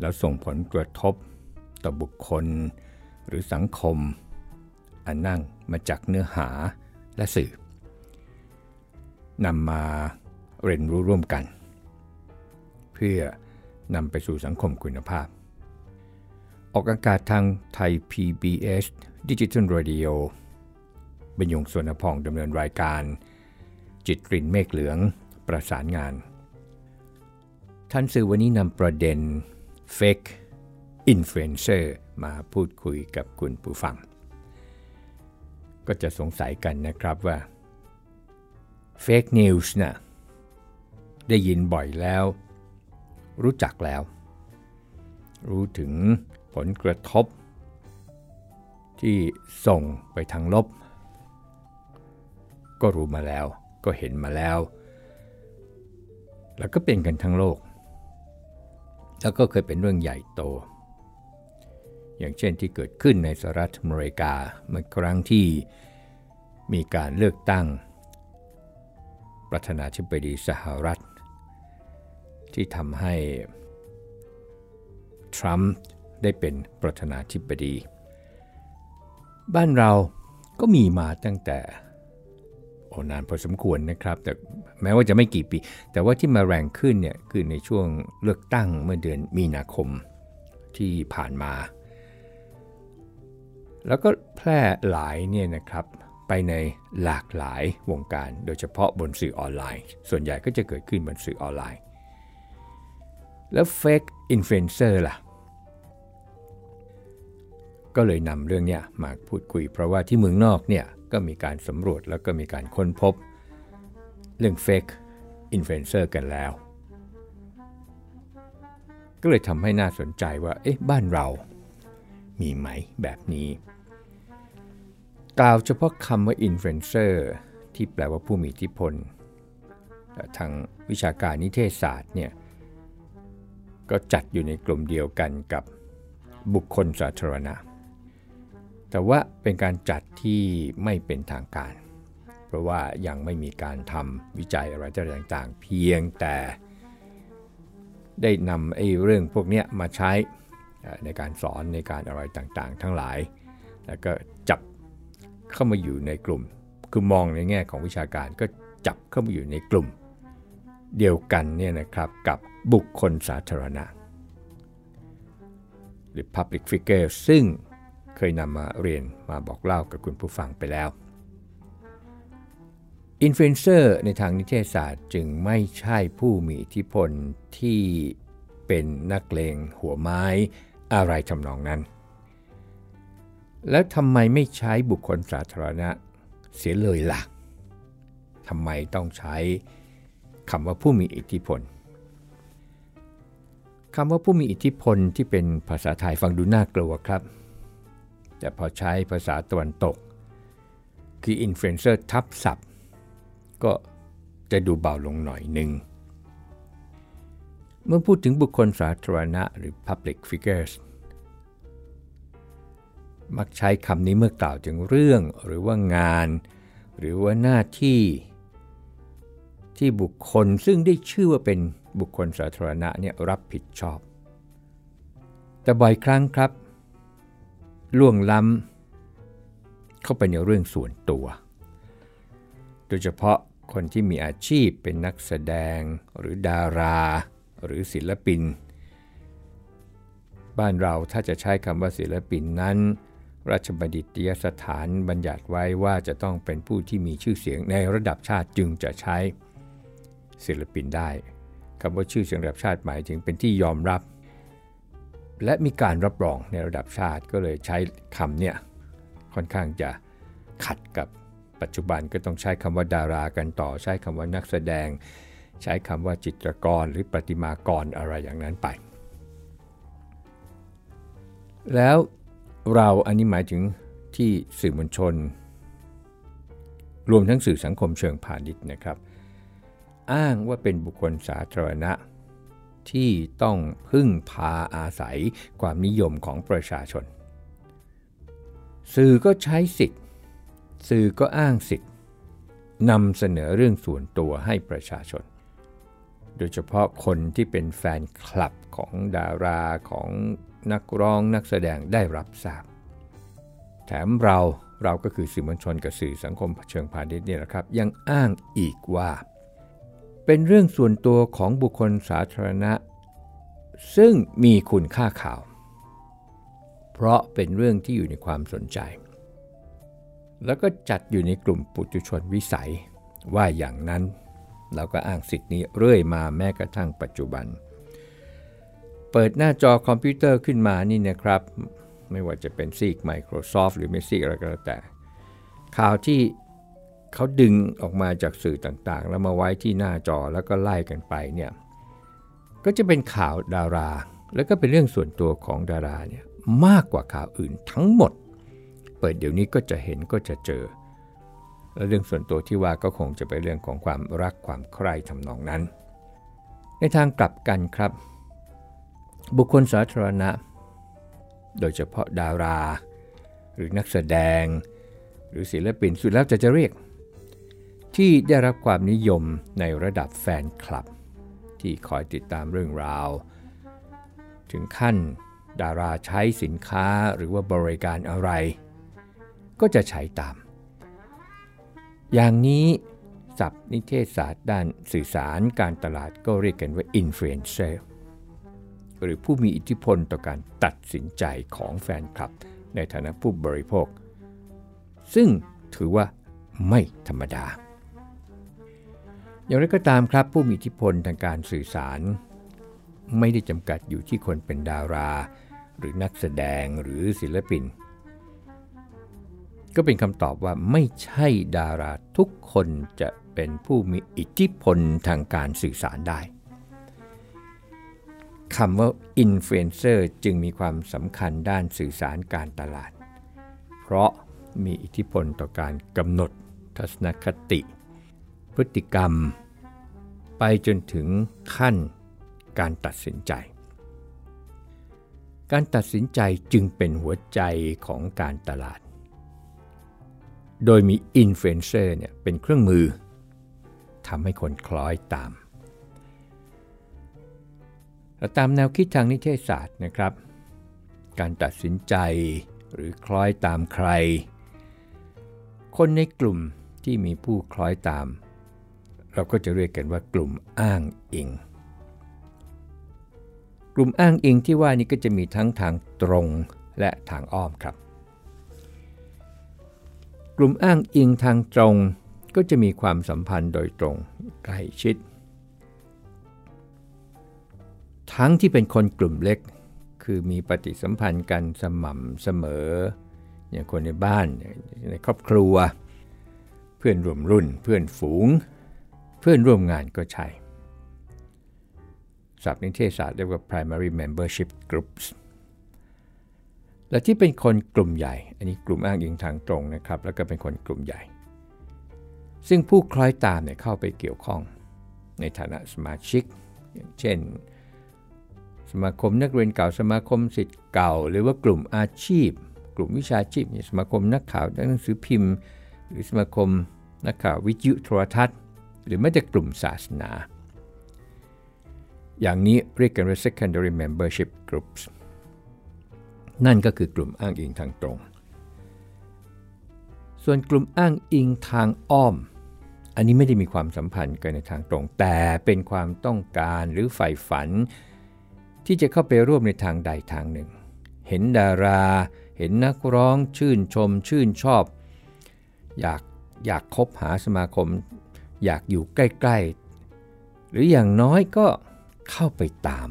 แล้วส่งผลกระทบต่อบุคคล หรือสังคม อันนั่งมาจากเนื้อหาและสื่อนำมาเรียนรู้ร่วมกัน เพื่อนำไปสู่สังคมคุณภาพ ออกอากาศทางไทย PBS Digital Radio บรรยงสวนพองดำเนินรายการ จิตรินเมฆเหลืองประสานงาน ท่านสื่อวันนี้นำประเด็น Fake Influencer มาพูดคุยกับคุณผู้ฟัง ก็จะสงสัยกันนะครับว่า Fake News นะ่ะได้ยินบ่อยแล้ว รู้จักแล้ว รู้ถึงผลกระทบ ที่ส่งไปทางลบ ก็รู้มาแล้วก็เห็นมาแล้ว แล้วก็เป็นกันทั้งโลก แล้วก็เคยเป็นเรื่องใหญ่โต อย่างเช่นที่เกิดขึ้นในสหรัฐอเมริกาเมื่อครั้งที่มีการเลือกตั้ง ประธานาธิบดีสหรัฐ ที่ทำให้ทรัมป์ได้เป็นประธานาธิบดี บ้านเราก็มีมาตั้งแต่ อนานพอสมควรนะครับ แต่แม้ว่าจะไม่กี่ปี แต่ว่าที่มาแรงขึ้นเนี่ยคือในช่วงเลือกตั้งเมื่อเดือนมีนาคมที่ผ่านมา แล้วก็แพร่หลายเนี่ยนะครับไปในหลากหลายวงการ โดยเฉพาะบนสื่อออนไลน์ ส่วนใหญ่ก็จะเกิดขึ้นบนสื่อออนไลน์ แล้ว fake influencer ล่ะ ก็เลยนำเรื่องนี้มาพูดคุย เพราะว่าที่เมืองนอกเนี่ย ก็มีการสำรวจแล้วก็มีการค้นพบ เรื่อง fake influencer กันแล้ว ก็เลยทำให้น่าสนใจว่า เอ๊ะ บ้านเรา มีไหมแบบนี้ กล่าวเฉพาะคำว่า influencer ที่แปลว่าผู้มีอิทธิพล ทางวิชาการนิเทศศาสตร์เนี่ย ก็จัดอยู่ในกลุ่มเดียวกันกับบุคคลสาธารณะ แต่ว่าเป็นการจัดที่ไม่เป็นทางการ เพราะว่ายังไม่มีการทำวิจัยอะไรต่างๆ เพียงแต่ได้นำไอ้เรื่องพวกนี้มาใช้ในการสอนในการอะไรต่างๆ ทั้งหลาย แล้วก็จับเข้ามาอยู่ในกลุ่ม คือมองในแง่ของวิชาการก็จับเข้ามาอยู่ในกลุ่ม เดียวกันเนี่ยนะครับกับบุคคลสาธารณะ หรือ Public Figure ซึ่ง เคยนำมาเรียนมาบอกเล่ากับคุณผู้ฟังไปแล้วอินฟลูเอนเซอร์ในทางนิเทศศาสตร์จึงไม่ใช่ผู้มีอิทธิพลที่เป็นนักเลงหัวไม้อะไรทำนองนั้น แล้วทำไมไม่ใช้บุคคลสาธารณะเสียเลยล่ะทำไมต้องใช้คำว่าผู้มีอิทธิพลคำว่าผู้มีอิทธิพลที่เป็นภาษาไทยฟังดูน่ากลัวครับ แต่พอใช้ภาษาตะวันตก คืออินฟลูเอนเซอร์ทับศัพท์ ก็จะดูเบาลงหน่อยหนึ่ง เมื่อพูดถึงบุคคลสาธารณะหรือ Public Figures มักใช้คำนี้เมื่อกล่าวถึงเรื่องหรือว่างาน หรือว่าหน้าที่ ที่บุคคลซึ่งได้ชื่อว่าเป็นบุคคลสาธารณะเนี่ยรับผิดชอบ แต่บ่อยครั้งครับ ล่วงล้ำเข้าไปในเรื่องส่วนตัว โดยเฉพาะคนที่มีอาชีพเป็นนักแสดงหรือดารา หรือศิลปิน บ้านเราถ้าจะใช้คำว่าศิลปินนั้น ราชบัณฑิตยสถานบัญญัติไว้ว่าจะต้องเป็นผู้ที่มีชื่อเสียงในระดับชาติจึงจะใช้ศิลปินได้คำว่าชื่อเสียงระดับชาติหมายถึงเป็นที่ยอมรับ และมีการรับรองในระดับชาติก็เลยใช้คำเนี่ยค่อนข้างจะขัดกับปัจจุบันก็ต้องใช้คำว่าดารากันต่อ ใช้คำว่านักแสดง ใช้คำว่าจิตรกรหรือประติมากรอะไรอย่างนั้นไป แล้วเราอันนี้หมายถึงที่สื่อมวลชน รวมทั้งสื่อสังคมเชิงพาณิชย์นะครับ อ้างว่าเป็นบุคคลสาธารณะ ที่ต้องพึ่งพาอาศัยความนิยมของประชาชน สื่อก็ใช้สิทธิ์ สื่อก็อ้างสิทธิ์นำเสนอเรื่องส่วนตัวให้ประชาชน โดยเฉพาะคนที่เป็นแฟนคลับของดาราของนักร้องนักแสดงได้รับทราบ แถมเราเราก็คือสื่อมวลชนกับสื่อสังคมเชิงพาณิชย์นี่แหละครับ ยังอ้างอีกว่า เป็นเรื่องส่วนตัวของบุคคลสาธารณะ ซึ่งมีคุณค่าข่าว เพราะเป็นเรื่องที่อยู่ในความสนใจ แล้วก็จัดอยู่ในกลุ่มปุถุชนวิสัยว่าอย่างนั้นเราก็อ้างสิทธินี้เรื่อยมาแม้กระทั่งปัจจุบัน เปิดหน้าจอคอมพิวเตอร์ขึ้นมานี่นะครับ ไม่ว่าจะเป็นซีก Microsoft หรือไม่ซีกอะไรก็แล้วแต่ ข่าวที่ เขาดึงออกมาจากสื่อต่างๆ แล้วมาไว้ที่หน้าจอแล้วก็ไล่กันไปเนี่ยก็จะเป็นข่าวดารา แล้วก็เป็นเรื่องส่วนตัวของดาราเนี่ยมากกว่าข่าวอื่นทั้งหมด เปิดเดี๋ยวนี้ก็จะเห็นก็จะเจอและเรื่องส่วนตัวที่ว่าก็คงจะเป็นเรื่องของความรักความใคร่ทำนองนั้น ในทางกลับกันครับ บุคคลสาธารณะ โดยเฉพาะดารา หรือนักแสดง หรือศิลปินสุดแล้วจะจะเรียก ที่ได้รับความนิยมในระดับแฟนคลับ ที่คอยติดตามเรื่องราว ถึงขั้นดาราใช้สินค้าหรือว่าบริการอะไร ก็จะใช้ตาม อย่างนี้ศัพท์นิเทศศาสตร์ด้านสื่อสารการตลาดก็เรียกกันว่าอินฟลูเอนเซอร์หรือผู้มีอิทธิพลต่อการตัดสินใจของแฟนคลับ ในฐานะผู้บริโภค ซึ่งถือว่าไม่ธรรมดา อย่างไรก็ตามครับผู้มีอิทธิพลทางการสื่อสาร ไม่ได้จำกัดอยู่ที่คนเป็นดารา หรือนักแสดงหรือศิลปิน ก็เป็นคำตอบว่าไม่ใช่ดาราทุกคนจะเป็นผู้มีอิทธิพลทางการสื่อสารได้คำว่าอินฟลูเอนเซอร์จึงมีความสำคัญด้านสื่อสารการตลาด เพราะมีอิทธิพลต่อการกำหนดทัศนคติ พฤติกรรม ไปจนถึงขั้นการตัดสินใจ การตัดสินใจจึงเป็นหัวใจของการตลาด โดยมีอินฟลูเอนเซอร์เนี่ยเป็นเครื่องมือทำให้คนคล้อยตามตามแนวคิดทางนิเทศศาสตร์นะครับ การตัดสินใจหรือคล้อยตามใคร คนในกลุ่มที่มีผู้คล้อยตาม เราก็จะเรียกกันว่ากลุ่มอ้างอิง กลุ่มอ้างอิงที่ว่านี้ก็จะมีทั้งทางตรงและทางอ้อมครับ กลุ่มอ้างอิงทางตรงก็จะมีความสัมพันธ์โดยตรงใกล้ชิด ทั้งที่เป็นคนกลุ่มเล็ก คือมีปฏิสัมพันธ์กันสม่ำเสมอ อย่างคนในบ้านในครอบครัว เพื่อนร่วมรุ่นเพื่อนฝูง พื่อนร่วมงานก็ใช่ศัพท์นิเทศศาสตร์เรียกว่า primary membership groups และที่เป็นคนกลุ่มใหญ่ อันนี้กลุ่มอ้างอิงทางตรงนะครับ แล้วก็เป็นคนกลุ่มใหญ่ ซึ่งผู้คล้อยตามเนี่ยเข้าไปเกี่ยวข้อง ในฐานะสมาชิก อย่างเช่น สมาคมนักเรียนเก่า สมาคมสิทธิ์เก่า หรือว่ากลุ่มอาชีพ กลุ่มวิชาชีพสมาคมนักข่าวหนังสือพิมพ์ หรือสมาคมนักข่าววิทยุโทรทัศน์ หรือแม้แต่กลุ่มศาสนา อย่างนี้เรียกกันว่า secondary membership groups นั่นก็คือกลุ่มอ้างอิงทางตรง ส่วนกลุ่มอ้างอิงทางอ้อม อันนี้ไม่ได้มีความสัมพันธ์กันในทางตรง แต่เป็นความต้องการหรือใฝ่ฝัน ที่จะเข้าไปร่วมในทางใดทางหนึ่ง เห็นดารา เห็นนักร้องชื่นชมชื่นชอบ อยากอยากคบหาสมาคม อยากอยู่ใกล้ๆ หรืออย่างน้อยก็เข้าไปตาม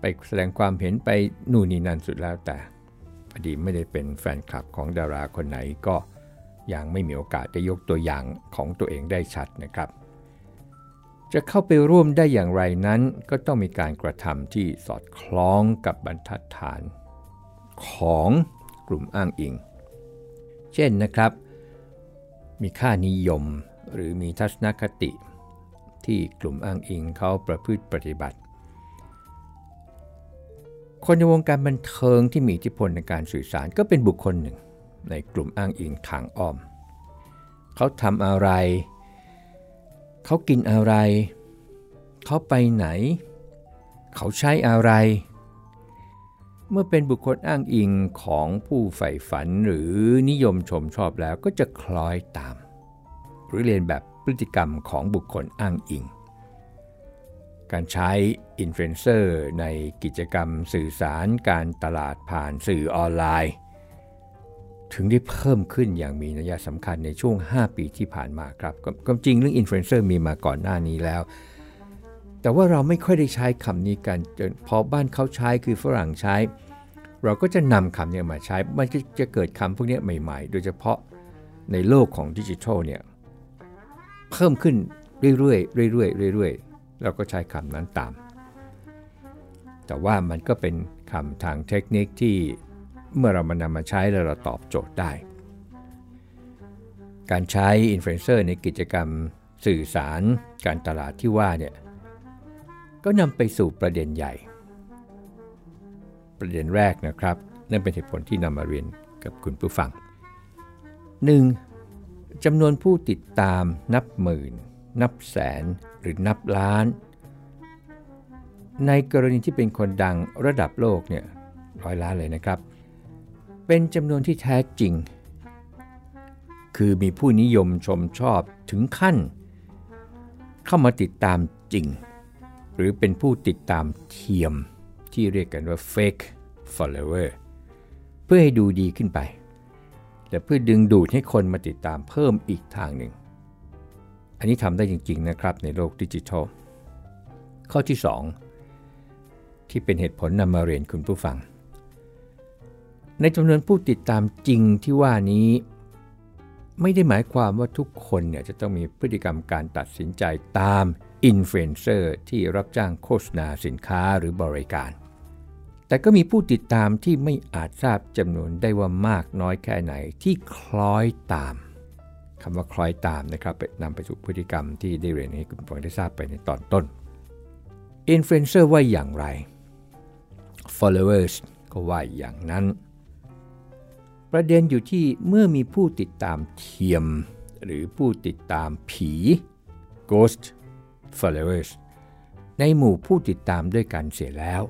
ไปแสดงความเห็นไปนู่นนี่นั่นสุดแล้วแต่พอดีไม่ได้เป็นแฟนคลับของดาราคนไหนก็ยังไม่มีโอกาสได้ยกตัวอย่างของตัวเองได้ชัดนะครับ จะเข้าไปร่วมได้อย่างไรนั้น ก็ต้องมีการกระทำที่สอดคล้องกับบรรทัดฐานของกลุ่มอ้างอิง เช่นนะครับ มีค่านิยม หรือมีทัศนคติ ที่กลุ่มอ้างอิงเขาประพฤติปฏิบัติ คนในวงการบันเทิงที่มีอิทธิพลในการสื่อสารก็เป็นบุคคลหนึ่ง ในกลุ่มอ้างอิงทางอ้อม เขาทำอะไร เขากินอะไร เขาไปไหน เขาใช้อะไร เมื่อเป็นบุคคลอ้างอิงของผู้ใฝ่ฝันหรือนิยมชมชอบแล้วก็จะคล้อยตาม หรือเลียนแบบพฤติกรรมของบุคคลอ้างอิง การใช้อินฟลูเอนเซอร์ในกิจกรรมสื่อสารการตลาดผ่านสื่อออนไลน์ ถึงได้เพิ่มขึ้นอย่างมีนัยสำคัญในช่วง 5 ปีที่ผ่านมาครับก็จริงเรื่องอินฟลูเอนเซอร์มีมาก่อนหน้านี้แล้ว แต่ว่าเราไม่ค่อยได้ใช้คำนี้กันจนพอบ้านเขาใช้คือฝรั่งใช้ เราก็จะนำคำนี้มาใช้ มันก็จะเกิดคำพวกนี้ใหม่ ๆ โดยเฉพาะในโลกของดิจิทัลเนี่ยเพิ่มขึ้นเรื่อยๆเรื่อยๆเรื่อยๆเราก็ใช้คำนั้นตาม แต่ว่ามันก็เป็นคำทางเทคนิคที่เมื่อเรามานำมาใช้แล้วเราตอบโจทย์ได้ การใช้อินฟลูเอนเซอร์ในกิจกรรมสื่อสารการตลาดที่ว่าเนี่ย ก็นำไปสู่ประเด็นใหญ่ ประเด็นแรกนะครับ นั่นเป็นเหตุผลที่นำมาเรียนกับคุณผู้ฟัง 1. จำนวนผู้ติดตามนับหมื่น นับแสนหรือนับล้าน ในกรณีที่เป็นคนดังระดับโลกเนี่ยร้อยล้านเลยนะครับ เป็นจำนวนที่แท้จริง คือมีผู้นิยมชมชอบถึงขั้น เข้ามาติดตามจริง หรือเป็นผู้ติดตามเทียมที่เรียกกันว่า fake follower เพื่อให้ดูดีขึ้นไปแต่เพื่อดึงดูดให้คนมาติดตามเพิ่มอีกทางหนึ่ง อันนี้ทำได้จริง ๆ นะครับในโลกดิจิทัล ข้อที่ 2 ที่เป็นเหตุผลนำมาเรียนคุณผู้ฟัง ในจำนวนผู้ติดตามจริงที่ว่านี้ ไม่ได้หมายความว่าทุกคนเนี่ยจะต้องมีพฤติกรรมการตัดสินใจตาม อินฟลูเอนเซอร์ที่รับจ้างโฆษณาสินค้าหรือบริการ แต่ก็มีผู้ติดตามที่ไม่อาจทราบจำนวนได้ว่ามากน้อยแค่ไหนที่คล้อยตามคำว่าคล้อยตามนะครับนำไปสู่พฤติกรรมที่ได้เรียนให้คุณฟังได้ทราบไปในตอนต้นอินฟลูเอนเซอร์ว่าอย่างไร followers ก็ว่าอย่างนั้น ประเด็นอยู่ที่เมื่อมีผู้ติดตามเทียม หรือผู้ติดตามผี ghost followers ในหมู่ผู้ติดตามด้วยกันเสียแล้ว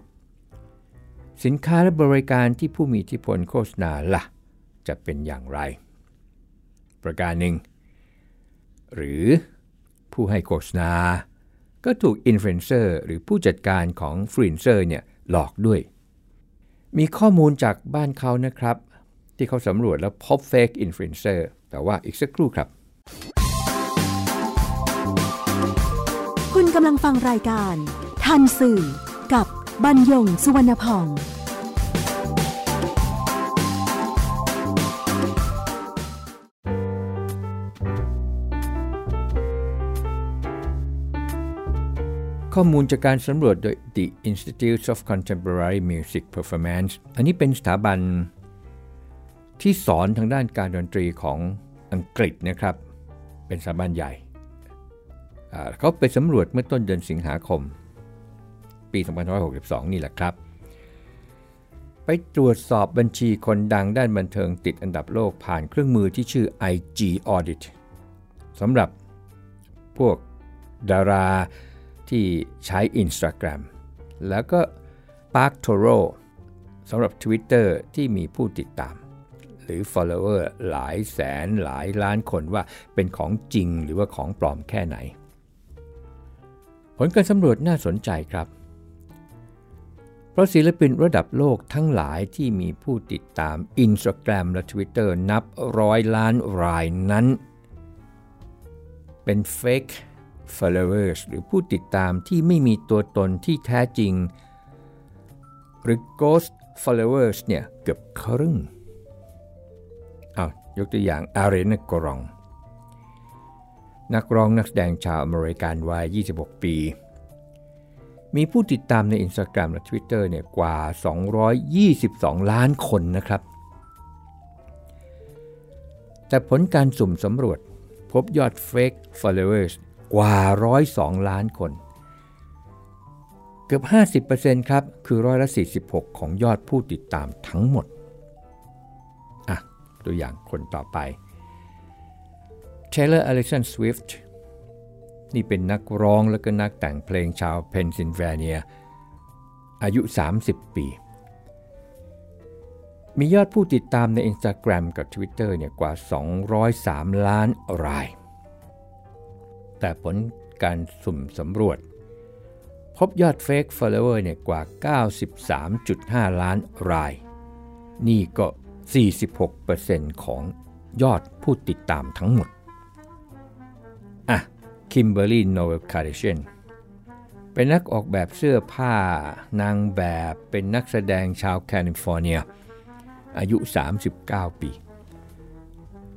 สินค้าและบริการที่ผู้มีอิทธิพลโฆษณาละ่ะ จะเป็นอย่างไร ประการหนึ่ง หรือผู้ให้โฆษณา ก็ถูกอินฟลูเอนเซอร์หรือผู้จัดการของอินฟลูเอนเซอร์เนี่ยหลอกด้วย มีข้อมูลจากบ้านเขานะครับ ที่เขาสำรวจแล้วพบ fake influencer แต่ว่าอีกสักครู่ครับ กำลังฟังรายการ ทันสื่อ กับบรรยงค์ สุวรรณผ่อง ข้อมูลจากการสำรวจโดย The Institute of Contemporary Music Performance อันนี้เป็นสถาบันที่สอนทางด้านการดนตรีของอังกฤษนะครับ เป็นสถาบันใหญ่ เขาไปสำรวจเมื่อต้นเดือนสิงหาคม ปี 2562 นี่แหละครับ ไปตรวจสอบบัญชีคนดังด้านบันเทิงติดอันดับโลกผ่านเครื่องมือที่ชื่อ IG Audit สำหรับพวกดาราที่ใช้ Instagram แล้วก็ Park Toro สำหรับ Twitter ที่มีผู้ติดตาม หรือ follower หลายแสนหลายล้านคนว่าเป็นของจริงหรือว่าของปลอมแค่ไหน ผลการสำรวจน่าสนใจครับ เพราะศิลปินระดับโลกทั้งหลายที่มีผู้ติดตาม Instagram และ Twitter นับร้อยล้านรายนั้น เป็น fake followers หรือผู้ติดตามที่ไม่มีตัวตนที่แท้จริง หรือ ghost followers เนี่ยเกือบครึ่งเอายกตัวอย่างอารีนกรอง นักร้องนักแสดงชาวอเมริกันวัย 26 ปี มีผู้ติดตามใน Instagram และ Twitter เนี่ยกว่า 222 ล้านคนนะครับ แต่ผลการสุ่มสำรวจพบยอด Fake Followers กว่า 102 ล้านคน เกือบ 50%ครับ คือร้อยละ 46 ของยอดผู้ติดตามทั้งหมด อะ ตัวอย่างคนต่อไป Taylor Allison Swift นี่เป็นนักร้องและก็นักแต่งเพลงชาวเพนซิลเวเนีย อายุ 30 ปี มียอดผู้ติดตามใน Instagram กับ Twitter เนี่ยกว่า 203 ล้านราย แต่ผลการสุ่มสำรวจ พบยอด Fake Follower เนี่ยกว่า 93.5 ล้านราย นี่ก็ 46%ของยอดผู้ติดตามทั้งหมด คิมเบอร์ลี โนเอลคาร์เดเชียนเป็นนักออกแบบเสื้อผ้านางแบบเป็นนักแสดงชาวแคลิฟอร์เนีย อายุ 39 ปี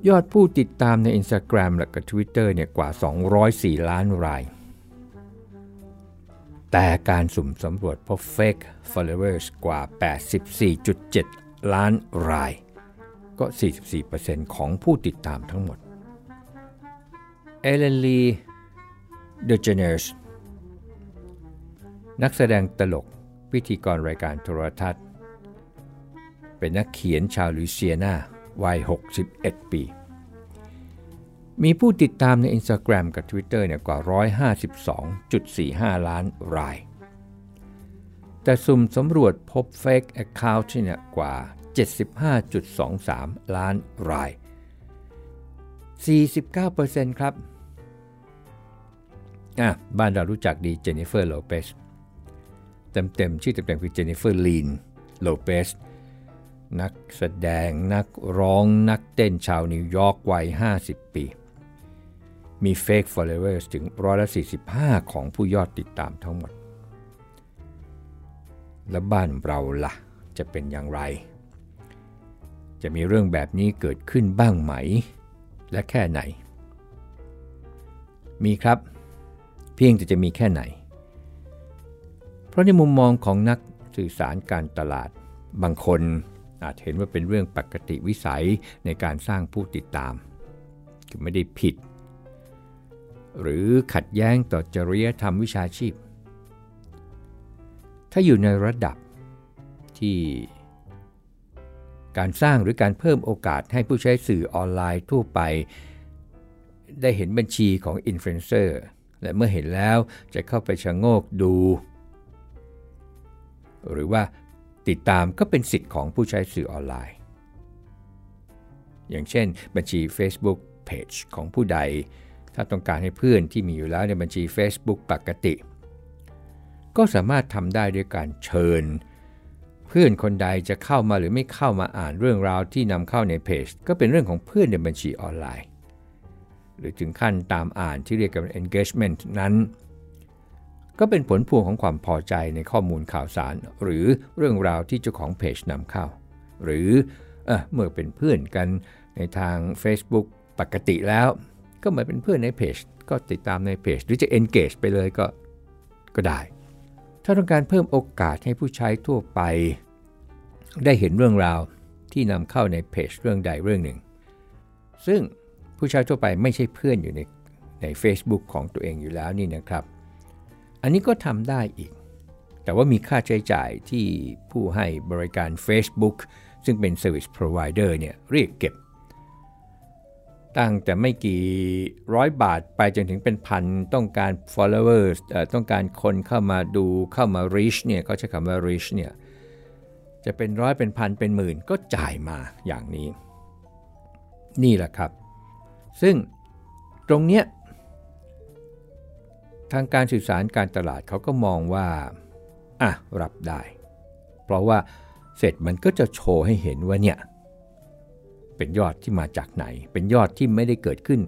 ยอดผู้ติดตามใน Instagram และก็ Twitter เนี่ยกว่า 204 ล้านราย แต่การสุ่มสำรวจพบ Fake Followers กว่า 84.7 ล้านราย ก็ 44%ของผู้ติดตามทั้งหมด เอลเลนลี ดีเจนเนอเรสนักแสดงตลกพิธีกรรายการโทรทัศน์ เป็นนักเขียนชาวลุยเซียนาวัย 61 ปี มีผู้ติดตามใน Instagram กับ Twitter เนี่ยกว่า 152.45 ล้านราย แต่สุ่มสำรวจพบ Fake Account เนี่ยกว่า 75.23 ล้านราย 49%ครับ อะบ้านเรารู้จักดีเจนนิเฟอร์โลเปซเต็มๆชื่อเต็มๆคือเจนนิเฟอร์ลีนโลเปซนักแสดงนักร้องนักเต้นชาวนิวยอร์กวัย 50 ปี มี Fake Followers ถึงร้อยละ45 ของผู้ยอดติดตามทั้งหมด แล้วบ้านเราละ่ะ จะเป็นอย่างไร จะมีเรื่องแบบนี้เกิดขึ้นบ้างไหม และแค่ไหน มีครับ เพียงแต่จะมีแค่ไหน เพราะในมุมมองของนักสื่อสารการตลาด บางคนอาจเห็นว่าเป็นเรื่องปกติวิสัยในการสร้างผู้ติดตาม คือไม่ได้ผิด หรือขัดแย้งต่อจริยธรรมวิชาชีพ ถ้าอยู่ในระดับที่การสร้างหรือการเพิ่มโอกาสให้ผู้ใช้สื่อออนไลน์ทั่วไป ได้เห็นบัญชีของอินฟลูเอนเซอร์ และเมื่อเห็นแล้วจะเข้าไปชะโงกดู หรือว่าติดตามก็เป็นสิทธิ์ของผู้ใช้สื่อออนไลน์ อย่างเช่น บัญชี Facebook Page ของผู้ใด ถ้าต้องการให้เพื่อนที่มีอยู่แล้วในบัญชี Facebook ปกติ ก็สามารถทำได้ด้วยการเชิญ เพื่อนคนใดจะเข้ามาหรือไม่เข้ามาอ่านเรื่องราวที่นำเข้าในเพจก็เป็นเรื่องของเพื่อนในบัญชีออนไลน์ หรือถึงขั้นตามอ่านที่เรียกกัน engagement นั้น ก็เป็นผลพวงของความพอใจในข้อมูลข่าวสาร หรือเรื่องราวที่เจ้าของเพจนำเข้า หรือเออเมื่อเป็นเพื่อนกันในทาง Facebook ปกติแล้ว ก็เหมือนเป็นเพื่อนในเพจ ก็ติดตามในเพจ หรือจะ engage ไปเลยก็ก็ได้ ถ้าต้องการเพิ่มโอกาสให้ผู้ใช้ทั่วไป ได้เห็นเรื่องราวที่นำเข้าในเพจเรื่องใดเรื่องหนึ่ง ซึ่ง ผู้ใช้ทั่วไปไม่ใช่เพื่อนอยู่ในใน Facebook ของตัวเองอยู่แล้วนี่นะครับ อันนี้ก็ทำได้อีก แต่ว่ามีค่าใช้จ่ายที่ผู้ให้บริการ Facebook ซึ่งเป็น Service Provider เนี่ยเรียกเก็บ ตั้งแต่ไม่กี่ร้อยบาทไปจนถึงเป็นพันต้องการ followers ต้องการคนเข้ามาดูเข้ามา reach เนี่ยเขาใช้คำว่า reach เนี่ยจะเป็นร้อยเป็นพันเป็นหมื่นก็จ่ายมาอย่างนี้ นี่แหละครับ ซึ่งตรงเนี้ยทางการสื่อสารการตลาดเขาก็มองว่าอะรับได้ เพราะว่าเสร็จมันก็จะโชว์ให้เห็นว่าเนี่ยเป็นยอดที่มาจากไหน เป็นยอดที่ไม่ได้เกิดขึ้น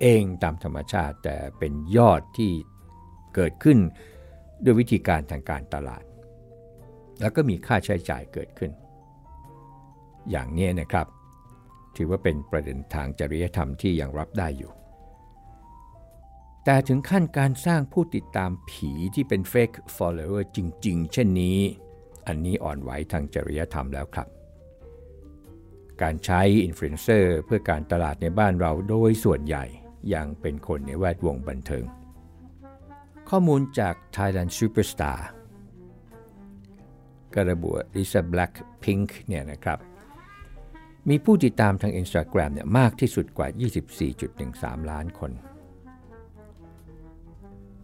เองตามธรรมชาติ แต่เป็นยอดที่เกิดขึ้นด้วยวิธีการทางการตลาด แล้วก็มีค่าใช้จ่ายเกิดขึ้น อย่างนี้นะครับ ถือว่าเป็นประเด็นทางจริยธรรมที่ยังรับได้อยู่ แต่ถึงขั้นการสร้างผู้ติดตามผีที่เป็น fake follower จริง ๆ เช่นนี้ อันนี้อ่อนไหวทางจริยธรรมแล้วครับ การใช้อินฟลูเอนเซอร์เพื่อการตลาดในบ้านเราโดยส่วนใหญ่ยังเป็นคนในแวดวงบันเทิง ข้อมูลจาก Thailand Superstar ก็ระบุ Lisa Blackpink เนี่ยนะครับ มีผู้ติดตามทาง Instagram เนี่ยมากที่สุดกว่า 24.13 ล้านคน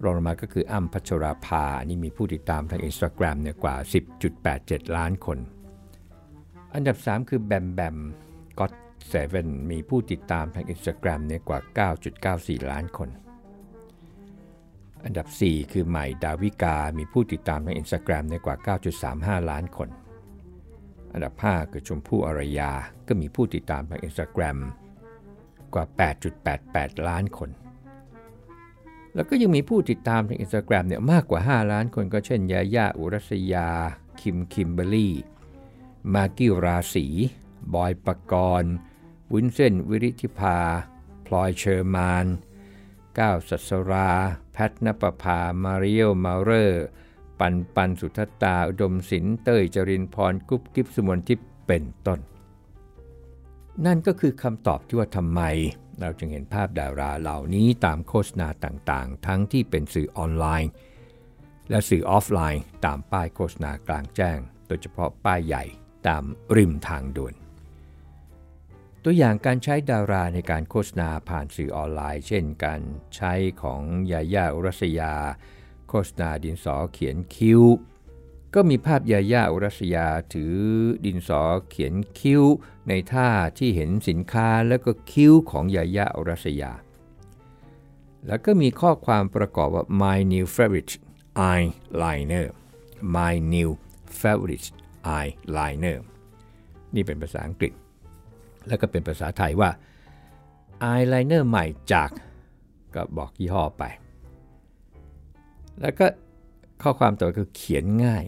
รองลงมาก็คืออ้ำพัชราภา นี่มีผู้ติดตามทาง Instagram เนี่ยกว่า 10.87 ล้านคน อันดับ 3 คือแบมแบมก็ต7มีผู้ติดตามทาง Instagram เนี่ยกว่า 9.94 ล้านคน อันดับ 4 คือใหม่ดาวิกา มีผู้ติดตามทาง Instagram เนี่ยกว่า 9.35 ล้านคน อันดับ 5 คือชมพู่อารยา ก็มีผู้ติดตามทาง Instagram กว่า 8.88 ล้านคน แล้วก็ยังมีผู้ติดตามทาง Instagram เนี่ยมากกว่า 5 ล้านคนก็เช่นยาย่าอุรัสยา คิมคิมเบอรี่ มากิ้ราศีบอยปกรณ์วุ้นเส้นวิริธิภา พลอยเชอร์มานก้าวสัสรา แพทนปภา มาริโอมาเรอร์ ปันปันสุทตา อุดมศิลป์เต้ยจรินพรกุ๊บกิ๊บสุมนทิพย์เป็นต้น นั่นก็คือคำตอบที่ว่าทำไม เราจึงเห็นภาพดาราเหล่านี้ตามโฆษณาต่างๆ ทั้งที่เป็นสื่อออนไลน์ และสื่อออฟไลน์ ตามป้ายโฆษณากลางแจ้ง โดยเฉพาะป้ายใหญ่ตามริมทางด่วนตัวอย่างการใช้ดาราในการโฆษณาผ่านสื่อออนไลน์ เช่น การใช้ของยาย่าอุรัสยา โฆษณาดินสอเขียนคิ้ว ก็มีภาพยาย่าอุรัสยาถือดินสอเขียนคิ้ว ในท่าที่เห็นสินค้าแล้วก็คิ้วของยาย่าอุรัสยา แล้วก็มีข้อความประกอบว่า my new favorite eyeliner my new favorite eyeliner นี่เป็นภาษาอังกฤษ แล้วก็เป็นภาษาไทยว่าอายไลเนอร์ใหม่จากก็บอกยี่ห้อไป แล้วก็ข้อความต่อคือเขียนง่าย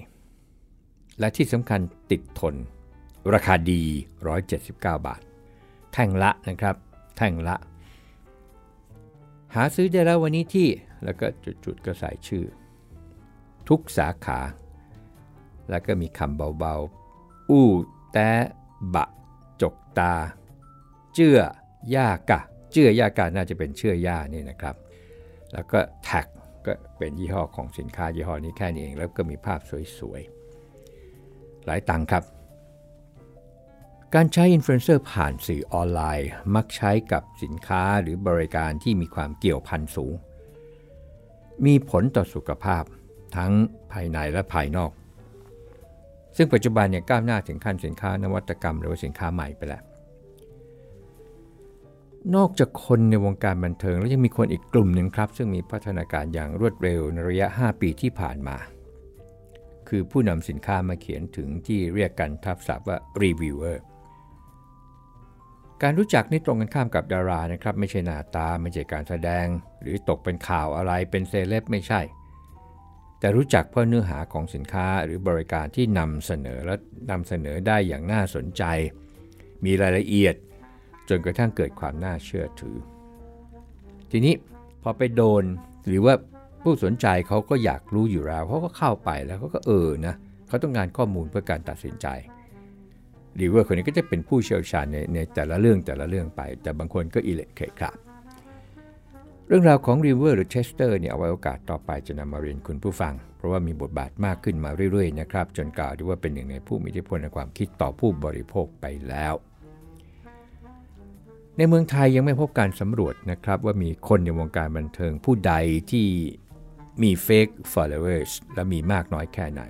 และที่สำคัญติดทน ราคาดี 179 บาท แท่งละนะครับ แท่งละ หาซื้อได้แล้ววันนี้ที่แล้วก็จุดๆก็ใส่ชื่อ ทุกสาขา แล้วก็มีคำเบาๆ อู้แต่บะ จกตา เจื้อย่ากะ เจื้อย่ากะน่าจะเป็นเชื่อย่านี่นะครับ แล้วก็แท็ก ก็เป็นยี่ห้อของสินค้ายี่ห้อนี้แค่นี้เอง แล้วก็มีภาพสวยๆ หลายตังครับ การใช้อินฟลูเอนเซอร์ผ่านสื่อออนไลน์ มักใช้กับสินค้าหรือบริการที่มีความเกี่ยวพันสูง มีผลต่อสุขภาพทั้งภายในและภายนอก ซึ่งปัจจุบันเนี่ยก้าวหน้าถึงขั้นสินค้านวัตกรรม หรือว่าสินค้าใหม่ไปแล้ว นอกจากคนในวงการบันเทิง แล้วยังมีคนอีกกลุ่มหนึ่งครับ ซึ่งมีพัฒนาการอย่างรวดเร็วในระยะ 5 ปีที่ผ่านมา คือผู้นำสินค้ามาเขียนถึงที่เรียกกันทับศัพท์ว่ารีวิวเวอร์การรู้จักนี่ตรงกันข้ามกับดารานะครับ ไม่ใช่หน้าตาไม่ใช่การแสดง หรือตกเป็นข่าวอะไรเป็นเซเลบไม่ใช่ แต่รู้จักเพราะเนื้อหาของสินค้าหรือบริการที่นำเสนอและนำเสนอได้อย่างน่าสนใจ มีรายละเอียด จนกระทั่งเกิดความน่าเชื่อถือ ทีนี้พอไปโดนหรือว่าผู้สนใจเขาก็อยากรู้อยู่แล้วเขาก็เข้าไปแล้วเขาก็เออนะเขาต้องการข้อมูลเพื่อการตัดสินใจหรือว่าคนนี้ก็จะเป็นผู้เชี่ยวชาญในในแต่ละเรื่องแต่ละเรื่องไป แต่บางคนก็อิเล็กเคครับเรื่องราวของ reviewer หรือ tester เนี่ยเอาไว้โอกาสต่อไปจะนำมาเรียนคุณผู้ฟัง เพราะว่ามีบทบาทมากขึ้นมาเรื่อยๆนะครับ จนกล่าวได้ว่าเป็นหนึ่งในผู้มีอิทธิพลในความคิดต่อผู้บริโภคไปแล้ว ในเมืองไทยยังไม่พบการสำรวจนะครับว่ามีคนในวงการบันเทิงผู้ใดที่มี fake followers และมีมากน้อยแค่ไหน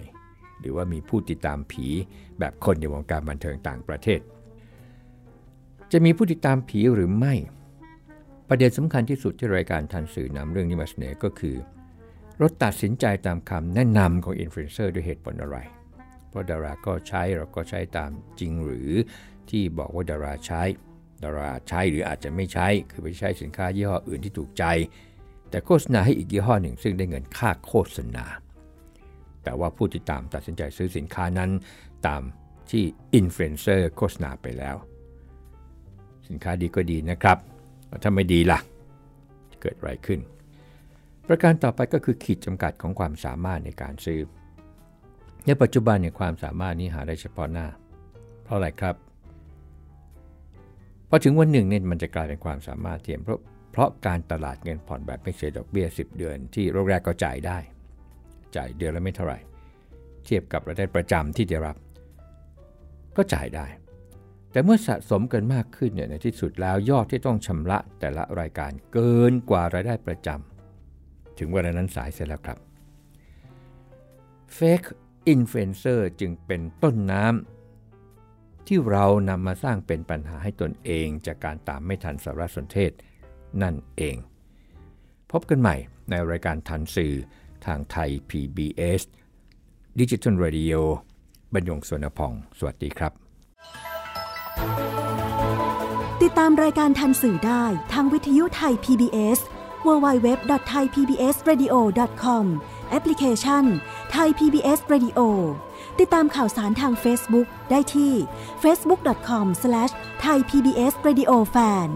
หรือว่ามีผู้ติดตามผีแบบคนในวงการบันเทิงต่างประเทศ จะมีผู้ติดตามผีหรือไม่ ประเด็นสำคัญที่สุดที่รายการทันสื่อนำเรื่องนี้มาเสนอก็คือเราตัดสินใจตามคำแนะนำของอินฟลูเอนเซอร์ด้วยเหตุผลอะไร เพราะดาราก็ใช้เราก็ใช้ตามจริงหรือที่บอกว่าดาราใช้ ดาราใช้หรืออาจจะไม่ใช้ คือไปใช้สินค้ายี่ห้ออื่นที่ถูกใจ แต่โฆษณาให้อีกยี่ห้อหนึ่ง ซึ่งได้เงินค่าโฆษณา แต่ว่าผู้ติดตามตัดสินใจซื้อสินค้านั้น ตามที่อินฟลูเอนเซอร์โฆษณาไปแล้ว สินค้าดีก็ดีนะครับถ้าไม่ดีล่ะเกิดอะไรขึ้น ประการต่อไปก็คือขีดจำกัดของความสามารถในการซื้อในปัจจุบันเนี่ยความสามารถนี้หาได้เฉพาะหน้า เพราะอะไรครับ พอถึงวันหนึ่งเนี่ยมันจะกลายเป็นความสามารถเทียมเพราะเพราะการตลาดเงินผ่อนแบบไม่เสียดอกเบี้ย 10 เดือน ที่โรคแรกก็จ่ายได้ จ่ายเดือนละไม่เท่าไหร่ เทียบกับรายได้ประจำที่จะรับ ก็จ่ายได้ แต่เมื่อสะสมกันมากขึ้นเนี่ยในที่สุดแล้วยอดที่ต้องชำระแต่ละรายการเกินกว่ารายได้ประจำถึงเวลานั้นสายเสร็จแล้วครับ Fake Influencer จึงเป็นต้นน้ำ ที่เรานำมาสร้างเป็นปัญหาให้ตนเองจากการตามไม่ทันสารสนเทศ นั่นเอง พบกันใหม่ในรายการทันสื่อทางไทย PBS Digital Radio บรรยงสวนพอง สวัสดีครับ ติดตามรายการทันสื่อได้ทางวิทยุไทย PBS www.thaipbsradio.com แอปพลิเคชัน Thai PBS Radio ติดตามข่าวสารทาง Facebook ได้ที่ facebook.com/thaipbsradiofan